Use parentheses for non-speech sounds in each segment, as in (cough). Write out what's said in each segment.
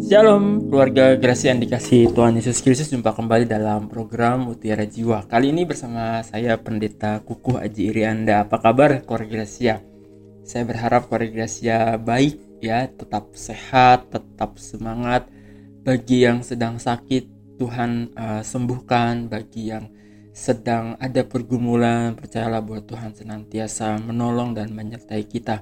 Shalom keluarga Gracia yang dikasih Tuhan Yesus Kristus jumpa kembali dalam program Mutiara Jiwa. Kali ini bersama saya Pendeta Kukuh Aji Irianda. Apa kabar keluarga Gracia? Saya berharap keluarga baik ya Tetap sehat, tetap semangat. Bagi yang sedang sakit Tuhan uh, sembuhkan. Bagi yang sedang ada pergumulan Percayalah bahwa Tuhan senantiasa menolong dan menyertai kita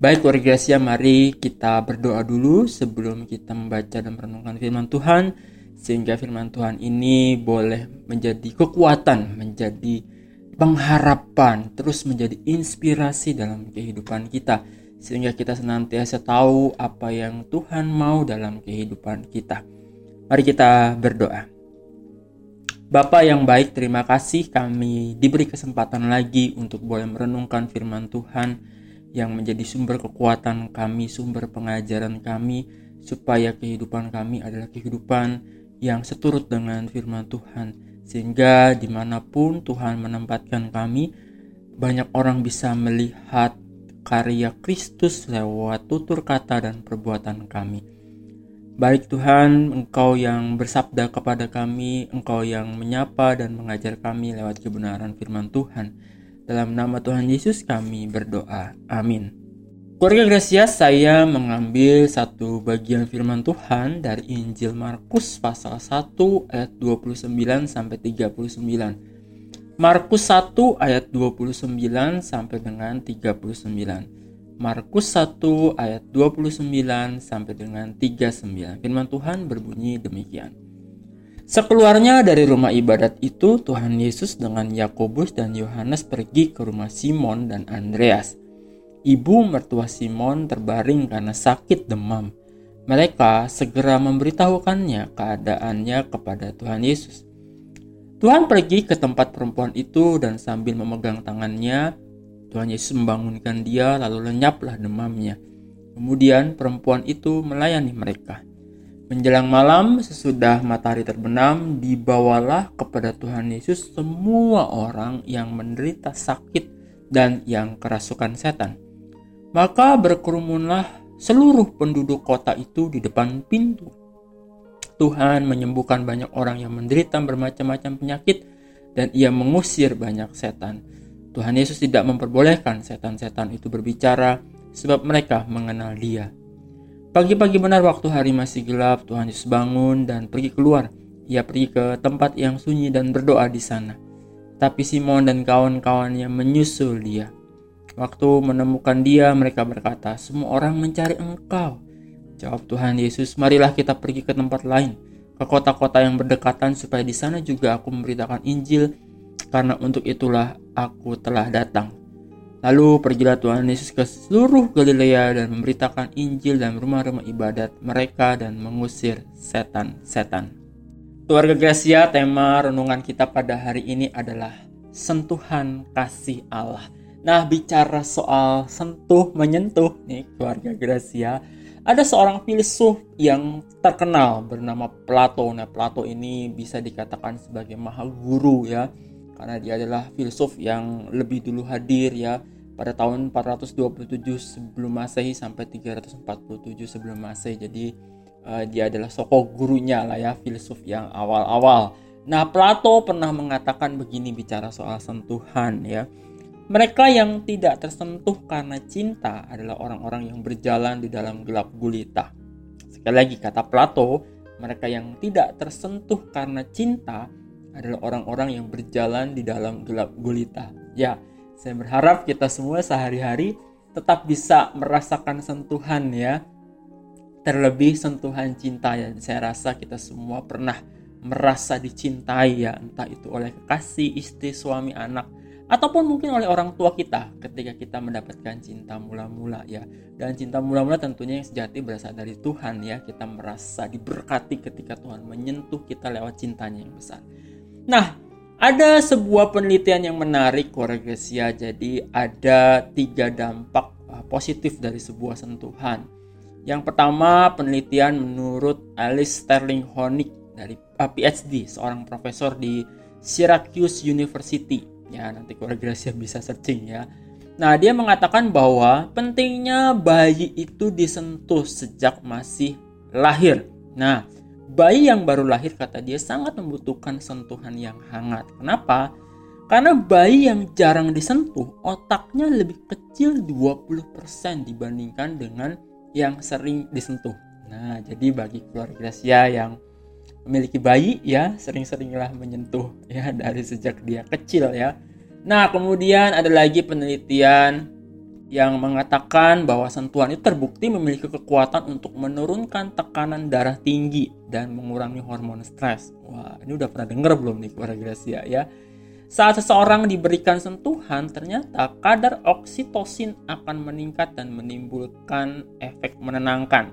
Baik warga Gracia, mari kita berdoa dulu sebelum kita membaca dan merenungkan firman Tuhan sehingga firman Tuhan ini boleh menjadi kekuatan, menjadi pengharapan, terus menjadi inspirasi dalam kehidupan kita sehingga kita senantiasa tahu apa yang Tuhan mau dalam kehidupan kita. Mari kita berdoa. Bapak yang baik, terima kasih kami diberi kesempatan lagi untuk boleh merenungkan firman Tuhan yang menjadi sumber kekuatan kami, sumber pengajaran kami, supaya kehidupan kami adalah kehidupan yang seturut dengan firman Tuhan, sehingga di mana pun Tuhan menempatkan kami, banyak orang bisa melihat karya Kristus lewat tutur kata dan perbuatan kami. Baik Tuhan, Engkau yang bersabda kepada kami, Engkau yang menyapa dan mengajar kami lewat kebenaran firman Tuhan. Dalam nama Tuhan Yesus kami berdoa. Amin. Keluarga Gracia, saya mengambil satu bagian firman Tuhan dari Injil Markus pasal 1 ayat 29 sampai 39. Markus 1 ayat 29 sampai dengan 39. Markus 1 ayat 29 sampai dengan 39. Firman Tuhan berbunyi demikian. Sekeluarnya dari rumah ibadat itu, Tuhan Yesus dengan Yakobus dan Yohanes pergi ke rumah Simon dan Andreas. Ibu mertua Simon terbaring karena sakit demam. Mereka segera memberitahukannya keadaannya kepada Tuhan Yesus. Tuhan pergi ke tempat perempuan itu dan sambil memegang tangannya, Tuhan Yesus membangunkan dia lalu lenyaplah demamnya. Kemudian perempuan itu melayani mereka. Menjelang malam, sesudah matahari terbenam, dibawalah kepada Tuhan Yesus semua orang yang menderita sakit dan yang kerasukan setan. Maka berkerumunlah seluruh penduduk kota itu di depan pintu. Tuhan menyembuhkan banyak orang yang menderita bermacam-macam penyakit dan ia mengusir banyak setan. Tuhan Yesus tidak memperbolehkan setan-setan itu berbicara sebab mereka mengenal dia. Pagi-pagi benar waktu hari masih gelap, Tuhan Yesus bangun dan pergi keluar. Ia pergi ke tempat yang sunyi dan berdoa di sana. Tapi Simon dan kawan-kawannya menyusul dia. Waktu menemukan dia, mereka berkata, "Semua orang mencari engkau." Jawab Tuhan Yesus, "Marilah kita pergi ke tempat lain, ke kota-kota yang berdekatan supaya di sana juga aku memberitakan Injil, karena untuk itulah aku telah datang." Lalu pergilah Tuhan Yesus ke seluruh Galilea dan memberitakan Injil dan rumah-rumah ibadat mereka dan mengusir setan-setan. Keluarga Gracia, tema renungan kita pada hari ini adalah sentuhan kasih Allah. Nah, bicara soal sentuh menyentuh nih keluarga Gracia, ada seorang filsuf yang terkenal bernama Plato. Nah, Plato ini bisa dikatakan sebagai maha guru ya karena dia adalah filsuf yang lebih dulu hadir ya pada tahun 427 sebelum Masehi sampai 347 sebelum Masehi. Jadi uh, dia adalah soko gurunya lah ya filsuf yang awal-awal. Nah, Plato pernah mengatakan begini bicara soal sentuhan ya. Mereka yang tidak tersentuh karena cinta adalah orang-orang yang berjalan di dalam gelap gulita. Sekali lagi kata Plato, mereka yang tidak tersentuh karena cinta adalah orang-orang yang berjalan di dalam gelap gulita. Ya, saya berharap kita semua sehari-hari tetap bisa merasakan sentuhan ya. Terlebih sentuhan cinta ya. Saya rasa kita semua pernah merasa dicintai ya, entah itu oleh kekasih, istri, suami, anak, ataupun mungkin oleh orang tua kita ketika kita mendapatkan cinta mula-mula ya. Dan cinta mula-mula tentunya yang sejati berasal dari Tuhan ya. Kita merasa diberkati ketika Tuhan menyentuh kita lewat cintanya yang besar. Nah, ada sebuah penelitian yang menarik Koregesia. Jadi ada tiga dampak uh, positif dari sebuah sentuhan. Yang pertama penelitian menurut Alice Sterling Honig dari uh, PhD, seorang profesor di Syracuse University. Ya nanti Koregesia bisa searching ya. Nah dia mengatakan bahwa pentingnya bayi itu disentuh sejak masih lahir. Nah, bayi yang baru lahir kata dia sangat membutuhkan sentuhan yang hangat. Kenapa? Karena bayi yang jarang disentuh, otaknya lebih kecil 20% dibandingkan dengan yang sering disentuh. Nah, jadi bagi keluarga Gracia yang memiliki bayi ya, sering-seringlah menyentuh ya dari sejak dia kecil ya. Nah, kemudian ada lagi penelitian yang mengatakan bahwa sentuhan itu terbukti memiliki kekuatan untuk menurunkan tekanan darah tinggi dan mengurangi hormon stres. Wah, ini udah pernah denger belum nih keluarga Gracia ya? Saat seseorang diberikan sentuhan, ternyata kadar oksitosin akan meningkat dan menimbulkan efek menenangkan.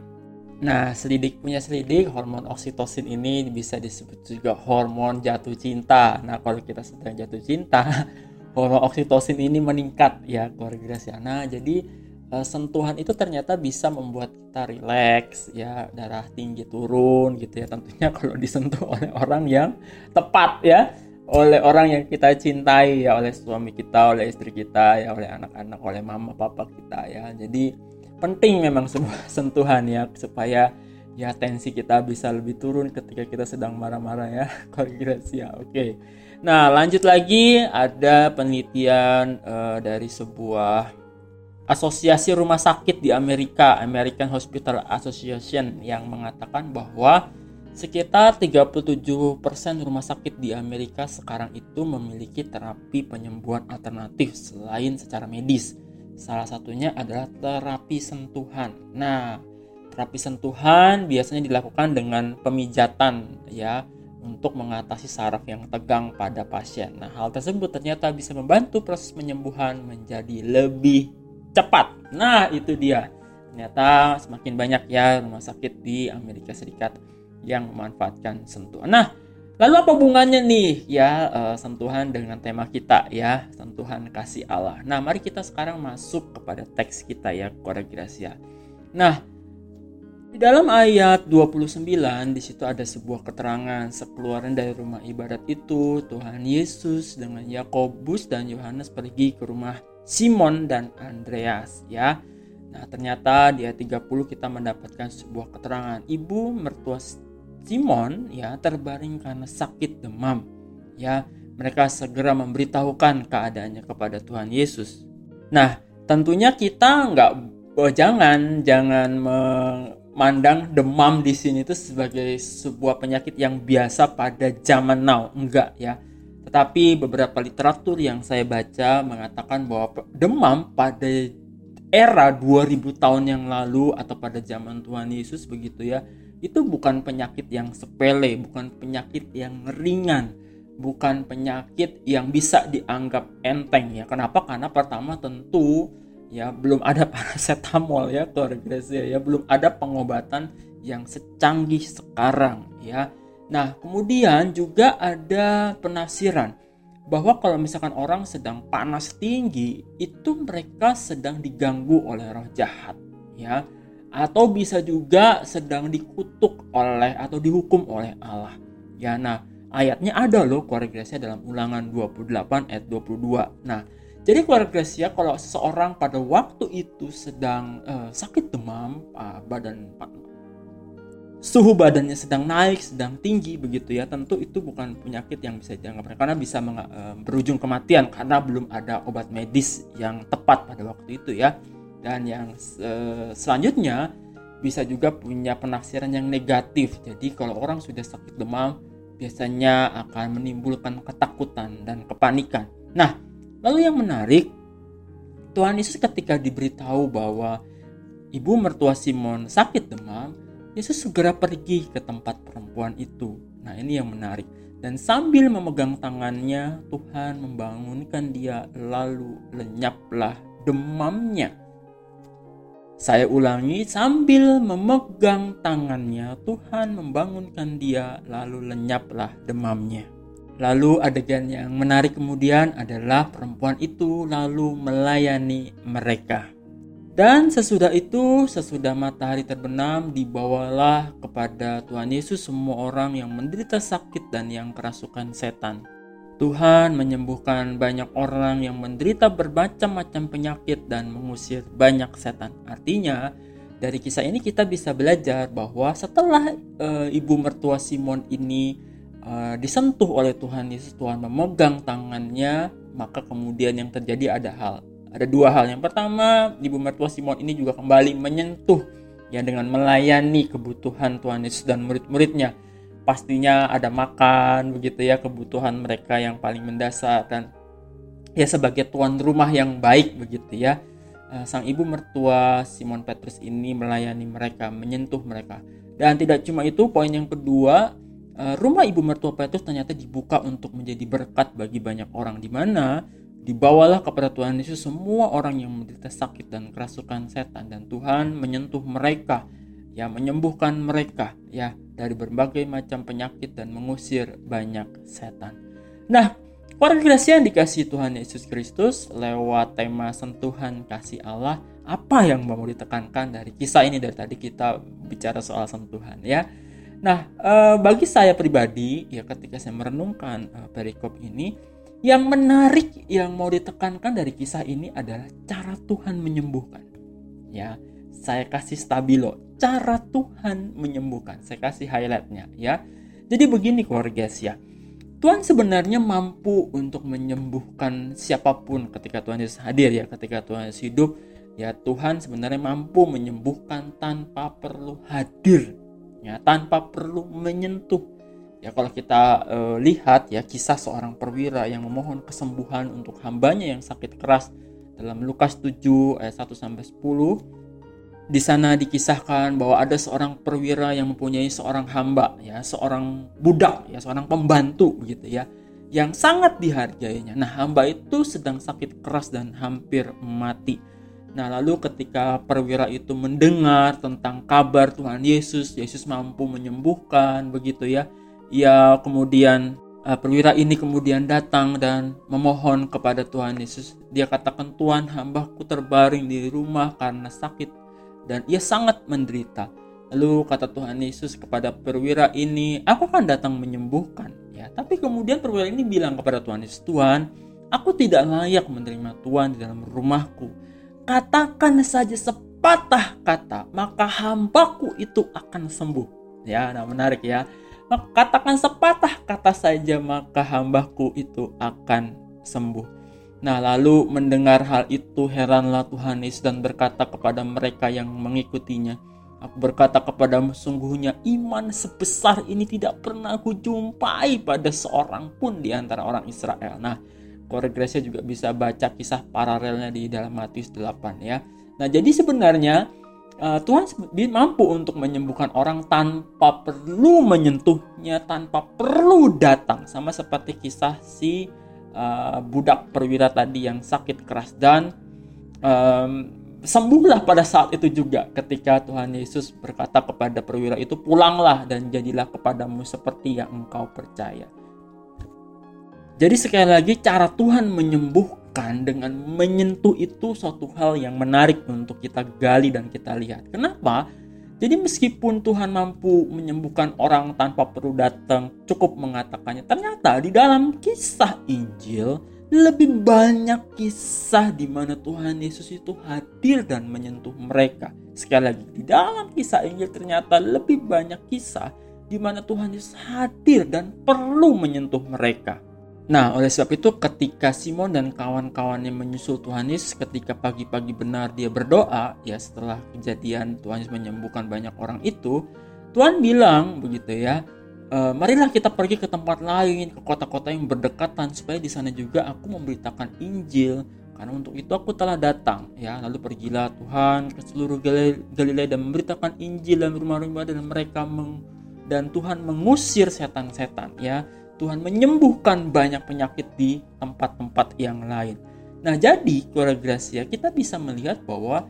Nah, selidik punya selidik, hormon oksitosin ini bisa disebut juga hormon jatuh cinta. Nah, kalau kita sedang jatuh cinta, (laughs) hormon oksitosin ini meningkat ya keluarga Graciana jadi uh, sentuhan itu ternyata bisa membuat kita rileks ya darah tinggi turun gitu ya. Tentunya kalau disentuh oleh orang yang tepat ya. Oleh orang yang kita cintai ya oleh suami kita oleh istri kita ya oleh anak-anak oleh mama papa kita ya. Jadi penting memang sebuah (laughs) sentuhan ya supaya ya tensi kita bisa lebih turun ketika kita sedang marah-marah ya (laughs) keluarga Gracia oke. okay. Nah, lanjut lagi ada penelitian uh, dari sebuah asosiasi rumah sakit di Amerika, American Hospital Association yang mengatakan bahwa sekitar 37% rumah sakit di Amerika sekarang itu memiliki terapi penyembuhan alternatif selain secara medis. Salah satunya adalah terapi sentuhan. Nah, terapi sentuhan biasanya dilakukan dengan pemijatan ya untuk mengatasi saraf yang tegang pada pasien. Nah, hal tersebut ternyata bisa membantu proses penyembuhan menjadi lebih cepat. Nah, itu dia. Ternyata semakin banyak ya rumah sakit di Amerika Serikat yang memanfaatkan sentuhan. Nah, lalu apa hubungannya nih ya uh, sentuhan dengan tema kita ya, sentuhan kasih Allah. Nah, mari kita sekarang masuk kepada teks kita ya, keluarga Gracia. Nah, di dalam ayat 29 di situ ada sebuah keterangan sekeluaran dari rumah ibadat itu Tuhan Yesus dengan Yakobus dan Yohanes pergi ke rumah Simon dan Andreas ya. Nah, ternyata di ayat 30 kita mendapatkan sebuah keterangan ibu mertua Simon ya terbaring karena sakit demam. Ya, mereka segera memberitahukan keadaannya kepada Tuhan Yesus. Nah, tentunya kita nggak oh, jangan jangan mandang demam di sini itu sebagai sebuah penyakit yang biasa pada zaman now. Enggak ya. Tetapi beberapa literatur yang saya baca mengatakan bahwa demam pada era 2000 tahun yang lalu atau pada zaman Tuhan Yesus begitu ya, itu bukan penyakit yang sepele, bukan penyakit yang ringan, bukan penyakit yang bisa dianggap enteng ya. Kenapa? Karena pertama tentu ya belum ada (laughs) paracetamol ya keluarga Gracia ya. Belum ada pengobatan yang secanggih sekarang ya. Nah kemudian juga ada penafsiran bahwa kalau misalkan orang sedang panas tinggi itu mereka sedang diganggu oleh roh jahat ya. Atau bisa juga sedang dikutuk oleh atau dihukum oleh Allah ya. Nah ayatnya ada loh Gracia dalam ulangan 28 ayat 22 nah jadi keluarga Gracia kalau seseorang pada waktu itu sedang uh, sakit demam, uh, badan suhu badannya sedang naik, sedang tinggi begitu ya, tentu itu bukan penyakit yang bisa dianggap karena bisa uh, berujung kematian karena belum ada obat medis yang tepat pada waktu itu ya. Dan yang uh, selanjutnya bisa juga punya penafsiran yang negatif. Jadi kalau orang sudah sakit demam biasanya akan menimbulkan ketakutan dan kepanikan. Nah, Lalu yang menarik, Tuhan Yesus ketika diberitahu bahwa ibu mertua Simon sakit demam, Yesus segera pergi ke tempat perempuan itu. Nah, ini yang menarik. Dan sambil memegang tangannya, Tuhan membangunkan dia, lalu lenyaplah demamnya. Saya ulangi, sambil memegang tangannya, Tuhan membangunkan dia, lalu lenyaplah demamnya. Lalu adegan yang menarik kemudian adalah perempuan itu lalu melayani mereka. Dan sesudah itu, sesudah matahari terbenam, dibawalah kepada Tuhan Yesus semua orang yang menderita sakit dan yang kerasukan setan. Tuhan menyembuhkan banyak orang yang menderita bermacam-macam penyakit dan mengusir banyak setan. Artinya, dari kisah ini kita bisa belajar bahwa setelah uh, ibu mertua Simon ini uh, disentuh oleh Tuhan Yesus, Tuhan memegang tangannya, maka kemudian yang terjadi ada hal, ada dua hal. Yang pertama, ibu mertua Simon ini juga kembali menyentuh ya dengan melayani kebutuhan Tuhan Yesus dan murid-muridnya. Pastinya ada makan begitu ya kebutuhan mereka yang paling mendasar dan ya sebagai tuan rumah yang baik begitu ya. Eh, sang ibu mertua Simon Petrus ini melayani mereka, menyentuh mereka. Dan tidak cuma itu, poin yang kedua, eh, rumah ibu mertua Petrus ternyata dibuka untuk menjadi berkat bagi banyak orang di mana Dibawalah kepada Tuhan Yesus semua orang yang menderita sakit dan kerasukan setan dan Tuhan menyentuh mereka ya menyembuhkan mereka ya dari berbagai macam penyakit dan mengusir banyak setan. Nah, keluarga yang dikasih Tuhan Yesus Kristus lewat tema sentuhan kasih Allah, apa yang mau ditekankan dari kisah ini dari tadi kita bicara soal sentuhan ya. Nah, eh, bagi saya pribadi ya ketika saya merenungkan eh, perikop ini yang menarik yang mau ditekankan dari kisah ini adalah cara Tuhan menyembuhkan. Ya, saya kasih stabilo, cara Tuhan menyembuhkan. Saya kasih highlightnya ya. Jadi begini keluarga ya. Tuhan sebenarnya mampu untuk menyembuhkan siapa pun ketika Tuhan Yesus hadir ya, ketika Tuhan Yesus hidup, ya Tuhan sebenarnya mampu menyembuhkan tanpa perlu hadir, ya tanpa perlu menyentuh Ya kalau kita e, lihat ya kisah seorang perwira yang memohon kesembuhan untuk hambanya yang sakit keras dalam Lukas 7 ayat 1 sampai 10 di sana dikisahkan bahwa ada seorang perwira yang mempunyai seorang hamba ya seorang budak ya seorang pembantu begitu ya yang sangat dihargainya. Nah, hamba itu sedang sakit keras dan hampir mati. Nah, lalu ketika perwira itu mendengar tentang kabar Tuhan Yesus, Yesus mampu menyembuhkan begitu ya ia kemudian uh, perwira ini kemudian datang dan memohon kepada Tuhan Yesus. Dia katakan, Tuhan hambaku terbaring di rumah karena sakit dan ia sangat menderita. Lalu kata Tuhan Yesus kepada perwira ini, aku akan datang menyembuhkan. Ya, tapi kemudian perwira ini bilang kepada Tuhan Yesus, Tuhan, aku tidak layak menerima Tuhan di dalam rumahku. Katakan saja sepatah kata, maka hambaku itu akan sembuh. Ya, nah menarik ya katakan sepatah kata saja maka hambaku itu akan sembuh. Nah lalu mendengar hal itu heranlah Tuhan Yesus dan berkata kepada mereka yang mengikutinya. Aku berkata kepadamu sungguhnya iman sebesar ini tidak pernah aku jumpai pada seorang pun di antara orang Israel. Nah, Koregresia juga bisa baca kisah paralelnya di dalam Matius 8 ya. Nah, jadi sebenarnya uh, Tuhan mampu untuk menyembuhkan orang tanpa perlu menyentuhnya, tanpa perlu datang, sama seperti kisah si uh, budak perwira tadi yang sakit keras dan um, sembuhlah pada saat itu juga ketika Tuhan Yesus berkata kepada perwira itu pulanglah dan jadilah kepadamu seperti yang engkau percaya. Jadi sekali lagi cara Tuhan menyembuhkan dengan menyentuh itu suatu hal yang menarik untuk kita gali dan kita lihat. Kenapa? Jadi meskipun Tuhan mampu menyembuhkan orang tanpa perlu datang, cukup mengatakannya. Ternyata di dalam kisah Injil lebih banyak kisah di mana Tuhan Yesus itu hadir dan menyentuh mereka. Sekali lagi, di dalam kisah Injil ternyata lebih banyak kisah di mana Tuhan Yesus hadir dan perlu menyentuh mereka. Nah, oleh sebab itu ketika Simon dan kawan-kawannya menyusul Tuhan Yesus ketika pagi-pagi benar dia berdoa, ya setelah kejadian Tuhan Yesus menyembuhkan banyak orang itu, Tuhan bilang begitu ya, e, marilah kita pergi ke tempat lain, ke kota-kota yang berdekatan supaya di sana juga aku memberitakan Injil. Karena untuk itu aku telah datang, ya. Lalu pergilah Tuhan ke seluruh Galilea dan memberitakan Injil dan rumah-rumah dan mereka meng, dan Tuhan mengusir setan-setan, ya Tuhan menyembuhkan banyak penyakit di tempat-tempat yang lain. Nah, jadi keluarga Gracia kita bisa melihat bahwa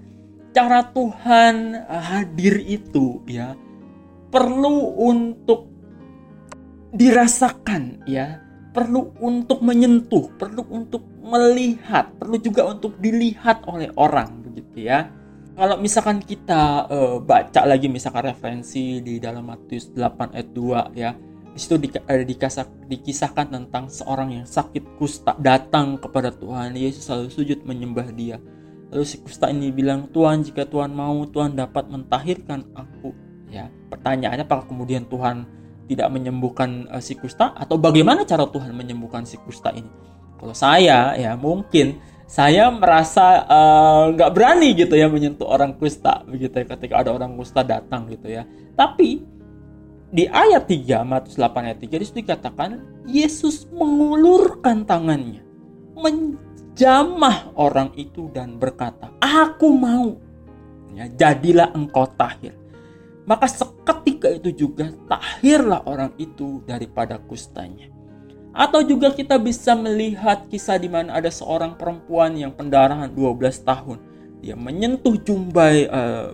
cara Tuhan eh, hadir itu ya perlu untuk dirasakan ya, perlu untuk menyentuh, perlu untuk melihat, perlu juga untuk dilihat oleh orang begitu ya. Kalau misalkan kita uh, baca lagi misalkan referensi di dalam Matius 8 ayat 2 ya, di situ di, ada dikasah, dikisahkan tentang seorang yang sakit kusta datang kepada Tuhan. Yesus selalu sujud menyembah dia. Lalu si kusta ini bilang Tuhan jika Tuhan mau Tuhan dapat mentahirkan aku. Ya pertanyaannya apakah kemudian Tuhan tidak menyembuhkan uh, si kusta? Atau bagaimana cara Tuhan menyembuhkan si kusta ini? Kalau saya ya mungkin saya merasa eh, nggak uh, berani gitu ya menyentuh orang kusta begitu ya ketika ada orang kusta datang gitu ya. Tapi di ayat 3 Matius 8 ayat 3 di situ dikatakan Yesus mengulurkan tangannya menjamah orang itu dan berkata, "Aku mau." Ya, jadilah engkau tahir. Maka seketika itu juga tahirlah orang itu daripada kustanya. Atau juga kita bisa melihat kisah di mana ada seorang perempuan yang pendarahan 12 tahun. Dia menyentuh jumbai uh,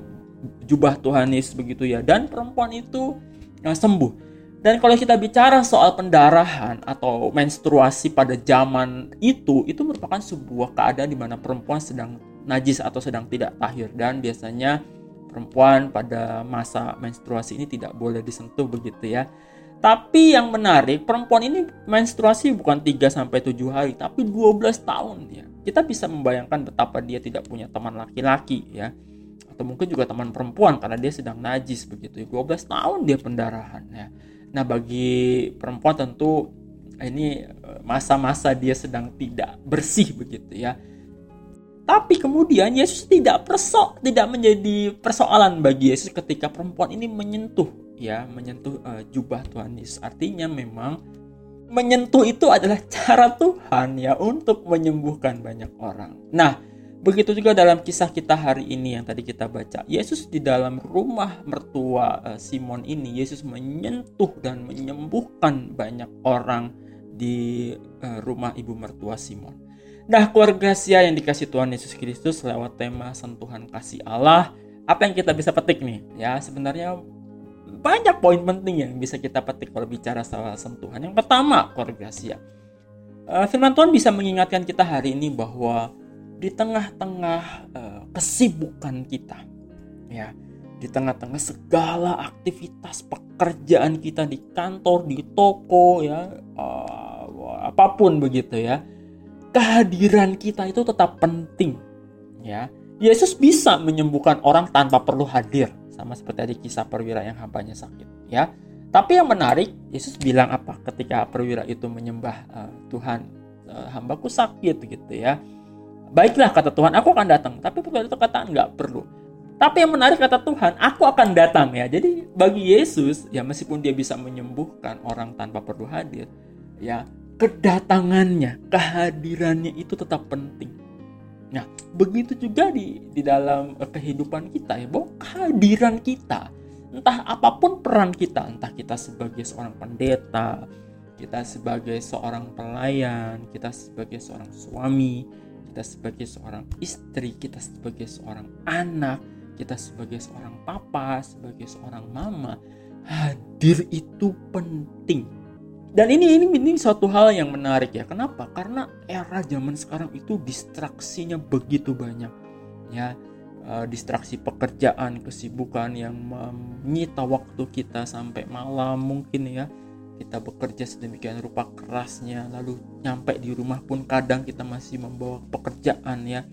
jubah Tuhan Yesus begitu ya dan perempuan itu uh, sembuh. Dan kalau kita bicara soal pendarahan atau menstruasi pada zaman itu, itu merupakan sebuah keadaan di mana perempuan sedang najis atau sedang tidak tahir dan biasanya perempuan pada masa menstruasi ini tidak boleh disentuh begitu ya. Tapi yang menarik, perempuan ini menstruasi bukan 3 sampai 7 hari, tapi 12 tahun ya. Kita bisa membayangkan betapa dia tidak punya teman laki-laki ya. Atau mungkin juga teman perempuan karena dia sedang najis begitu. 12 tahun dia pendarahan ya. Nah, bagi perempuan tentu ini eh, masa-masa dia sedang tidak bersih begitu ya. Tapi kemudian Yesus tidak perso tidak menjadi persoalan bagi Yesus ketika perempuan ini menyentuh ya menyentuh uh, jubah Tuhan Yesus. Artinya memang menyentuh itu adalah cara Tuhan ya untuk menyembuhkan banyak orang. Nah, begitu juga dalam kisah kita hari ini yang tadi kita baca. Yesus di dalam rumah mertua uh, Simon ini Yesus menyentuh dan menyembuhkan banyak orang di uh, rumah ibu mertua Simon. Nah, keluarga Sia yang dikasih Tuhan Yesus Kristus lewat tema sentuhan kasih Allah, apa yang kita bisa petik nih? Ya, sebenarnya banyak poin penting yang bisa kita petik kalau bicara soal sentuhan. Yang pertama, keluarga siap. Uh, firman Tuhan bisa mengingatkan kita hari ini bahwa di tengah-tengah uh, kesibukan kita, ya, di tengah-tengah segala aktivitas pekerjaan kita di kantor, di toko, ya, uh, apa pun begitu ya, kehadiran kita itu tetap penting, ya. Yesus bisa menyembuhkan orang tanpa perlu hadir sama seperti tadi kisah perwira yang hambanya sakit ya. Tapi yang menarik Yesus bilang apa ketika perwira itu menyembah uh, Tuhan uh, hambaku sakit gitu ya baiklah kata Tuhan aku akan datang. Tapi perwira itu kata nggak perlu. Tapi yang menarik kata Tuhan aku akan datang ya. Jadi bagi Yesus ya meskipun dia bisa menyembuhkan orang tanpa perlu hadir ya kedatangannya kehadirannya itu tetap penting. Nah, begitu juga di di dalam uh, kehidupan kita ya, bahwa kehadiran kita, entah apa pun peran kita, entah kita sebagai seorang pendeta, kita sebagai seorang pelayan, kita sebagai seorang suami, kita sebagai seorang istri, kita sebagai seorang anak, kita sebagai seorang papa, sebagai seorang mama, hadir itu penting dan ini ini ini suatu hal yang menarik ya. Kenapa? Karena era zaman sekarang itu distraksinya begitu banyak. Ya, uh, distraksi pekerjaan, kesibukan yang menyita waktu kita sampai malam mungkin ya. Kita bekerja sedemikian rupa kerasnya, lalu nyampe di rumah pun kadang kita masih membawa pekerjaan ya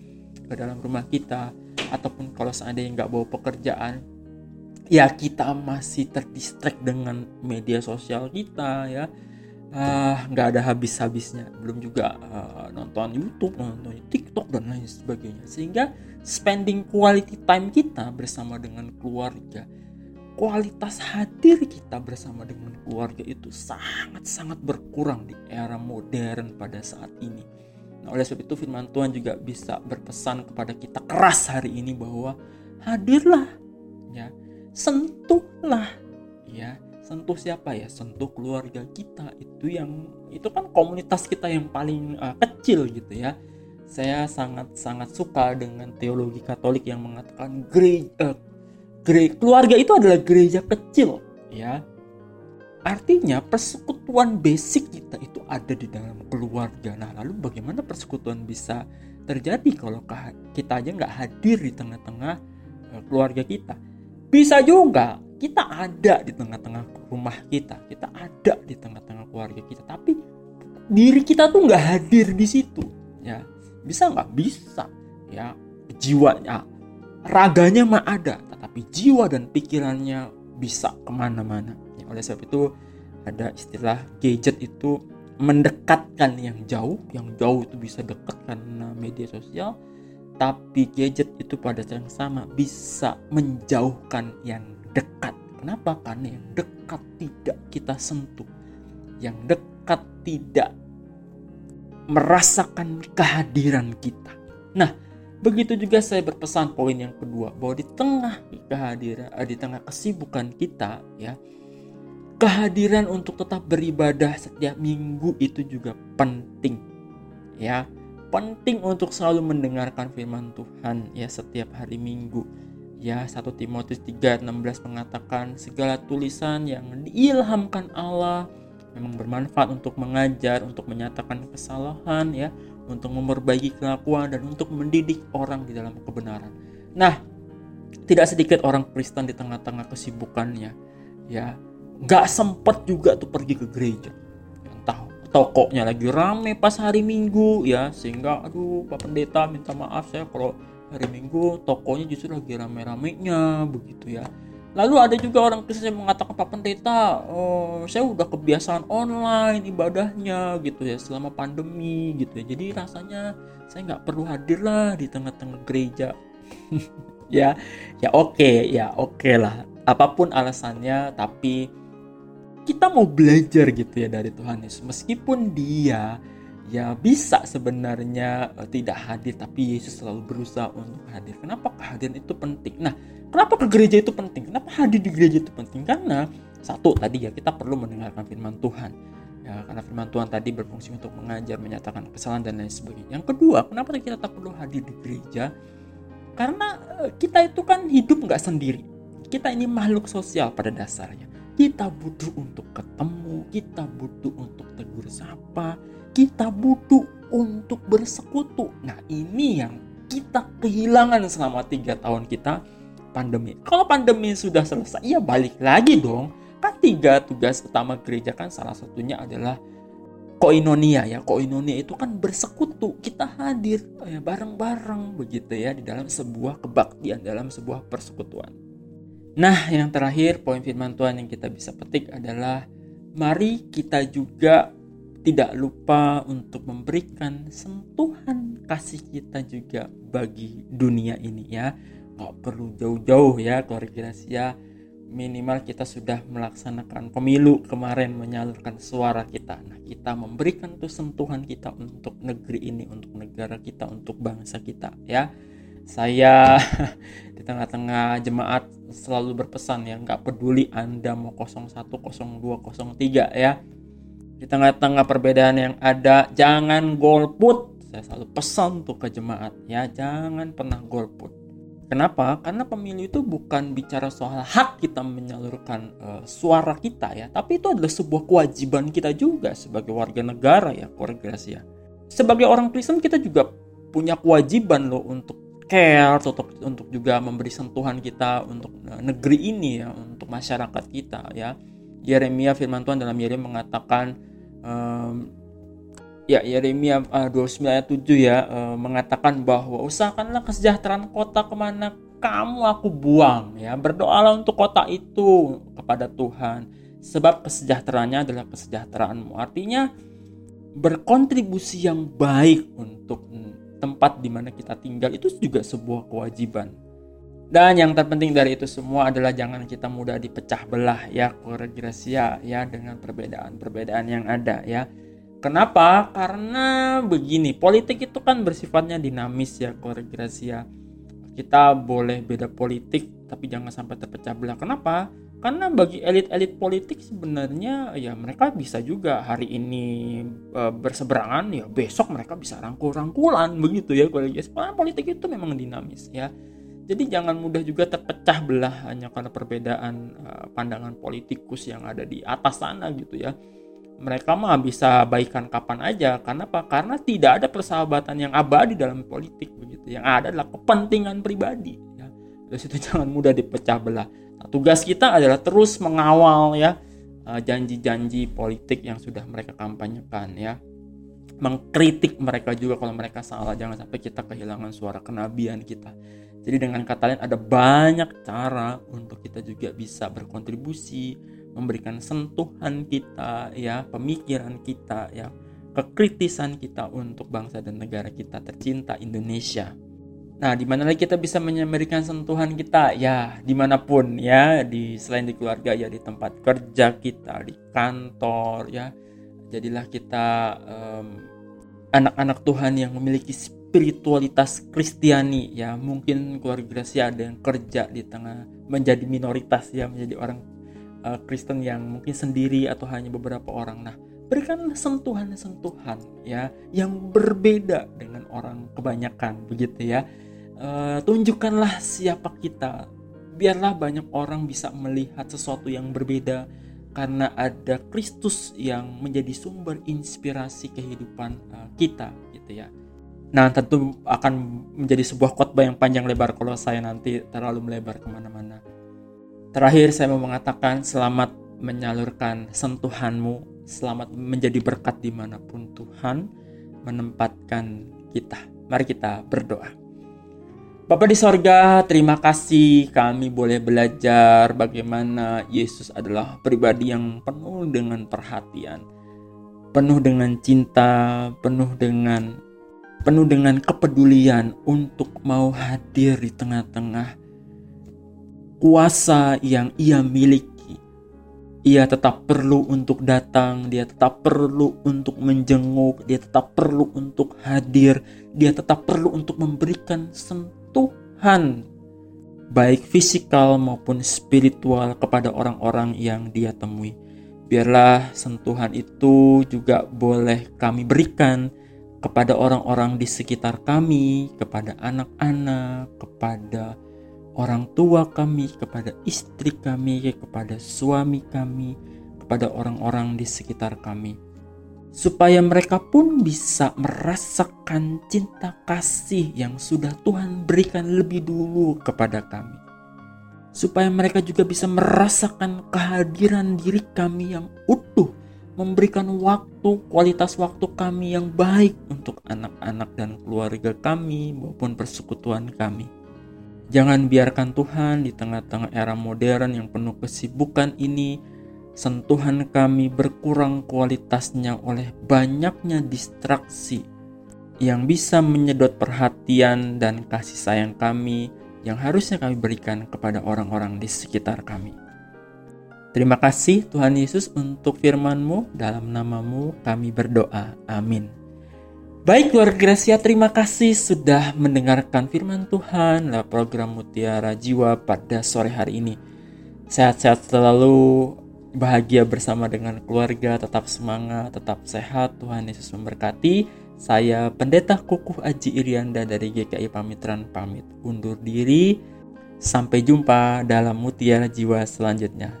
ke dalam rumah kita. Ataupun kalau seandainya nggak bawa pekerjaan ya kita masih terdistract dengan media sosial kita ya. Ah, nggak ada habis-habisnya. Belum juga uh, nonton YouTube nonton TikTok dan lain sebagainya. Sehingga spending quality time kita bersama dengan keluarga kualitas hadir kita bersama dengan keluarga itu sangat-sangat berkurang di era modern pada saat ini. Nah, oleh sebab itu firman Tuhan juga bisa berpesan kepada kita keras hari ini bahwa hadirlah ya, sentuhlah ya. Sentuh siapa ya? Sentuh keluarga kita. Itu yang itu kan komunitas kita yang paling uh, kecil gitu ya. Saya sangat sangat suka dengan teologi Katolik yang mengatakan gereja, uh, gereja keluarga itu adalah gereja kecil. Ya artinya persekutuan basic kita itu ada di dalam keluarga. Nah lalu bagaimana persekutuan bisa terjadi kalau kita aja nggak hadir di tengah-tengah uh, keluarga kita? Bisa juga kita ada di tengah-tengah rumah kita, kita ada di tengah-tengah keluarga kita, tapi diri kita tuh nggak hadir di situ, ya bisa nggak? Bisa, ya jiwanya raganya mah ada tetapi jiwa dan pikirannya bisa ke mana-mana. Ya, oleh sebab itu ada istilah gadget itu mendekatkan yang jauh yang jauh itu bisa dekat karena media sosial tapi gadget itu pada saat yang sama bisa menjauhkan yang dekat. Kenapa? Karena yang dekat tidak kita sentuh. Yang dekat tidak merasakan kehadiran kita. Nah begitu juga saya berpesan poin yang kedua bahwa di tengah kehadiran eh, di tengah kesibukan kita ya kehadiran untuk tetap beribadah setiap minggu itu juga penting ya. Penting untuk selalu mendengarkan firman Tuhan ya setiap hari minggu. Ya 1 Timotius 3:16 mengatakan segala tulisan yang diilhamkan Allah memang bermanfaat untuk mengajar untuk menyatakan kesalahan ya untuk memperbaiki kelakuan dan untuk mendidik orang di dalam kebenaran. Nah tidak sedikit orang Kristen di tengah-tengah kesibukannya ya. Nggak sempet juga tuh pergi ke gereja. Entah tokonya lagi rame pas hari minggu ya. Sehingga aduh pak pendeta minta maaf saya kalau hari minggu tokonya justru lagi rame-ramenya begitu ya lalu ada juga orang Kristen yang mengatakan pak pendeta oh, saya udah kebiasaan online ibadahnya gitu ya selama pandemi gitu ya. Jadi rasanya saya nggak perlu hadir lah di tengah-tengah gereja. (laughs) Ya ya oke okay, ya oke okay lah. Apa pun alasannya tapi kita mau belajar gitu ya dari Tuhan Yesus. Meskipun dia ya bisa sebenarnya uh, tidak hadir tapi Yesus selalu berusaha untuk hadir. Kenapa kehadiran itu penting? Nah kenapa ke gereja itu penting? Kenapa hadir di gereja itu penting? Karena satu tadi ya kita perlu mendengarkan firman Tuhan. Ya karena firman Tuhan tadi berfungsi untuk mengajar menyatakan kesalahan dan lain sebagainya. Yang kedua kenapa kita tak perlu hadir di gereja? Karena uh, kita itu kan hidup nggak sendiri. Kita ini makhluk sosial pada dasarnya. Kita butuh untuk ketemu, kita butuh untuk tegur sapa, kita butuh untuk bersekutu. Nah ini yang kita kehilangan selama tiga tahun kita pandemi. Kalau pandemi sudah selesai, ya balik lagi dong. Kan tiga tugas utama gereja kan salah satunya adalah koinonia ya. Koinonia itu kan bersekutu, kita hadir ya, bareng-bareng begitu ya di dalam sebuah kebaktian, dalam sebuah persekutuan. Nah, yang terakhir poin firman Tuhan yang kita bisa petik adalah mari kita juga tidak lupa untuk memberikan sentuhan kasih kita juga bagi dunia ini ya. Gak perlu jauh-jauh ya keluarga ya minimal kita sudah melaksanakan pemilu kemarin menyalurkan suara kita. Nah, kita memberikan tuh sentuhan kita untuk negeri ini, untuk negara kita, untuk bangsa kita ya saya (laughs) di tengah-tengah jemaat selalu berpesan ya nggak peduli anda mau 01 02 03 ya di tengah-tengah perbedaan yang ada jangan golput saya selalu pesan tuh ke jemaat ya jangan pernah golput Kenapa? Karena pemilu itu bukan bicara soal hak kita menyalurkan uh, suara kita ya, tapi itu adalah sebuah kewajiban kita juga sebagai warga negara ya, keluarga ya. Sebagai orang Kristen kita juga punya kewajiban loh untuk care untuk untuk juga memberi sentuhan kita untuk negeri ini ya untuk masyarakat kita ya Yeremia firman Tuhan dalam Yeremia mengatakan um, ya Yeremia uh, 29 ayat 7 ya uh, mengatakan bahwa usahakanlah kesejahteraan kota ke mana kamu aku buang ya. Berdoalah untuk kota itu kepada Tuhan. Sebab kesejahteraannya adalah kesejahteraanmu. Artinya berkontribusi yang baik untuk tempat di mana kita tinggal itu juga sebuah kewajiban. Dan yang terpenting dari itu semua adalah jangan kita mudah dipecah belah ya Gracia ya dengan perbedaan-perbedaan yang ada ya. Kenapa? Karena begini, politik itu kan bersifatnya dinamis ya Gracia. Kita boleh beda politik tapi jangan sampai terpecah belah. Kenapa? karena bagi elit-elit politik sebenarnya ya mereka bisa juga hari ini e, berseberangan ya besok mereka bisa rangkul-rangkulan begitu ya kalau ya politik itu memang dinamis ya jadi jangan mudah juga terpecah belah hanya karena perbedaan e, pandangan politikus yang ada di atas sana gitu ya. Mereka mah bisa baikan kapan aja. Karena apa karena tidak ada persahabatan yang abadi dalam politik begitu. Yang ada adalah kepentingan pribadi ya. Dari situ (laughs) jangan mudah dipecah belah. Nah, tugas kita adalah terus mengawal ya eh, janji-janji politik yang sudah mereka kampanyekan ya. mengkritik mereka juga kalau mereka salah. Jangan sampai kita kehilangan suara kenabian kita jadi dengan kata lain ada banyak cara untuk kita juga bisa berkontribusi memberikan sentuhan kita ya pemikiran kita ya kekritisan kita untuk bangsa dan negara kita tercinta Indonesia Nah, di mana lagi kita bisa memberikan sentuhan kita? Ya, di mana pun ya, di selain di keluarga ya, di tempat kerja kita, di kantor ya. Jadilah kita anak anak-anak Tuhan yang memiliki spiritualitas Kristiani ya. Mungkin keluarga Gracia ada yang kerja di tengah menjadi minoritas ya, menjadi orang uh, Kristen yang mungkin sendiri atau hanya beberapa orang. Nah, berikanlah sentuhan-sentuhan ya yang berbeda dengan orang kebanyakan begitu ya uh, tunjukkanlah siapa kita biarlah banyak orang bisa melihat sesuatu yang berbeda karena ada Kristus yang menjadi sumber inspirasi kehidupan uh, kita gitu ya nah tentu akan menjadi sebuah khotbah yang panjang lebar kalau saya nanti terlalu melebar ke mana-mana. Terakhir saya mau mengatakan selamat menyalurkan sentuhanmu. Selamat menjadi berkat di mana pun Tuhan menempatkan kita. Mari kita berdoa. Bapak di sorga, terima kasih kami boleh belajar bagaimana Yesus adalah pribadi yang penuh dengan perhatian, penuh dengan cinta, penuh dengan penuh dengan kepedulian untuk mau hadir di tengah-tengah kuasa yang ia miliki. Ia tetap perlu untuk datang, dia tetap perlu untuk menjenguk, dia tetap perlu untuk hadir, dia tetap perlu untuk memberikan sentuhan Tuhan baik fisikal maupun spiritual kepada orang-orang yang dia temui. Biarlah sentuhan itu juga boleh kami berikan kepada orang-orang di sekitar kami, kepada anak-anak, kepada orang tua kami, kepada istri kami, kepada suami kami, kepada orang-orang di sekitar kami supaya mereka pun bisa merasakan cinta kasih yang sudah Tuhan berikan lebih dulu kepada kami. Supaya mereka juga bisa merasakan kehadiran diri kami yang utuh, memberikan waktu, kualitas waktu kami yang baik untuk anak-anak dan keluarga kami maupun persekutuan kami. Jangan biarkan Tuhan di tengah-tengah era modern yang penuh kesibukan ini sentuhan kami berkurang kualitasnya oleh banyaknya distraksi yang bisa menyedot perhatian dan kasih sayang kami yang harusnya kami berikan kepada orang-orang di sekitar kami. Terima kasih Tuhan Yesus untuk firman-Mu, dalam namamu kami berdoa. Amin. Baik keluarga Gracia, terima kasih sudah mendengarkan firman Tuhan dalam program Mutiara Jiwa pada sore hari ini. Sehat-sehat selalu, bahagia bersama dengan keluarga, tetap semangat, tetap sehat. Tuhan Yesus memberkati. Saya Pendeta Kukuh Aji Irianda dari GKI Pamitran pamit undur diri. Sampai jumpa dalam Mutiara Jiwa selanjutnya.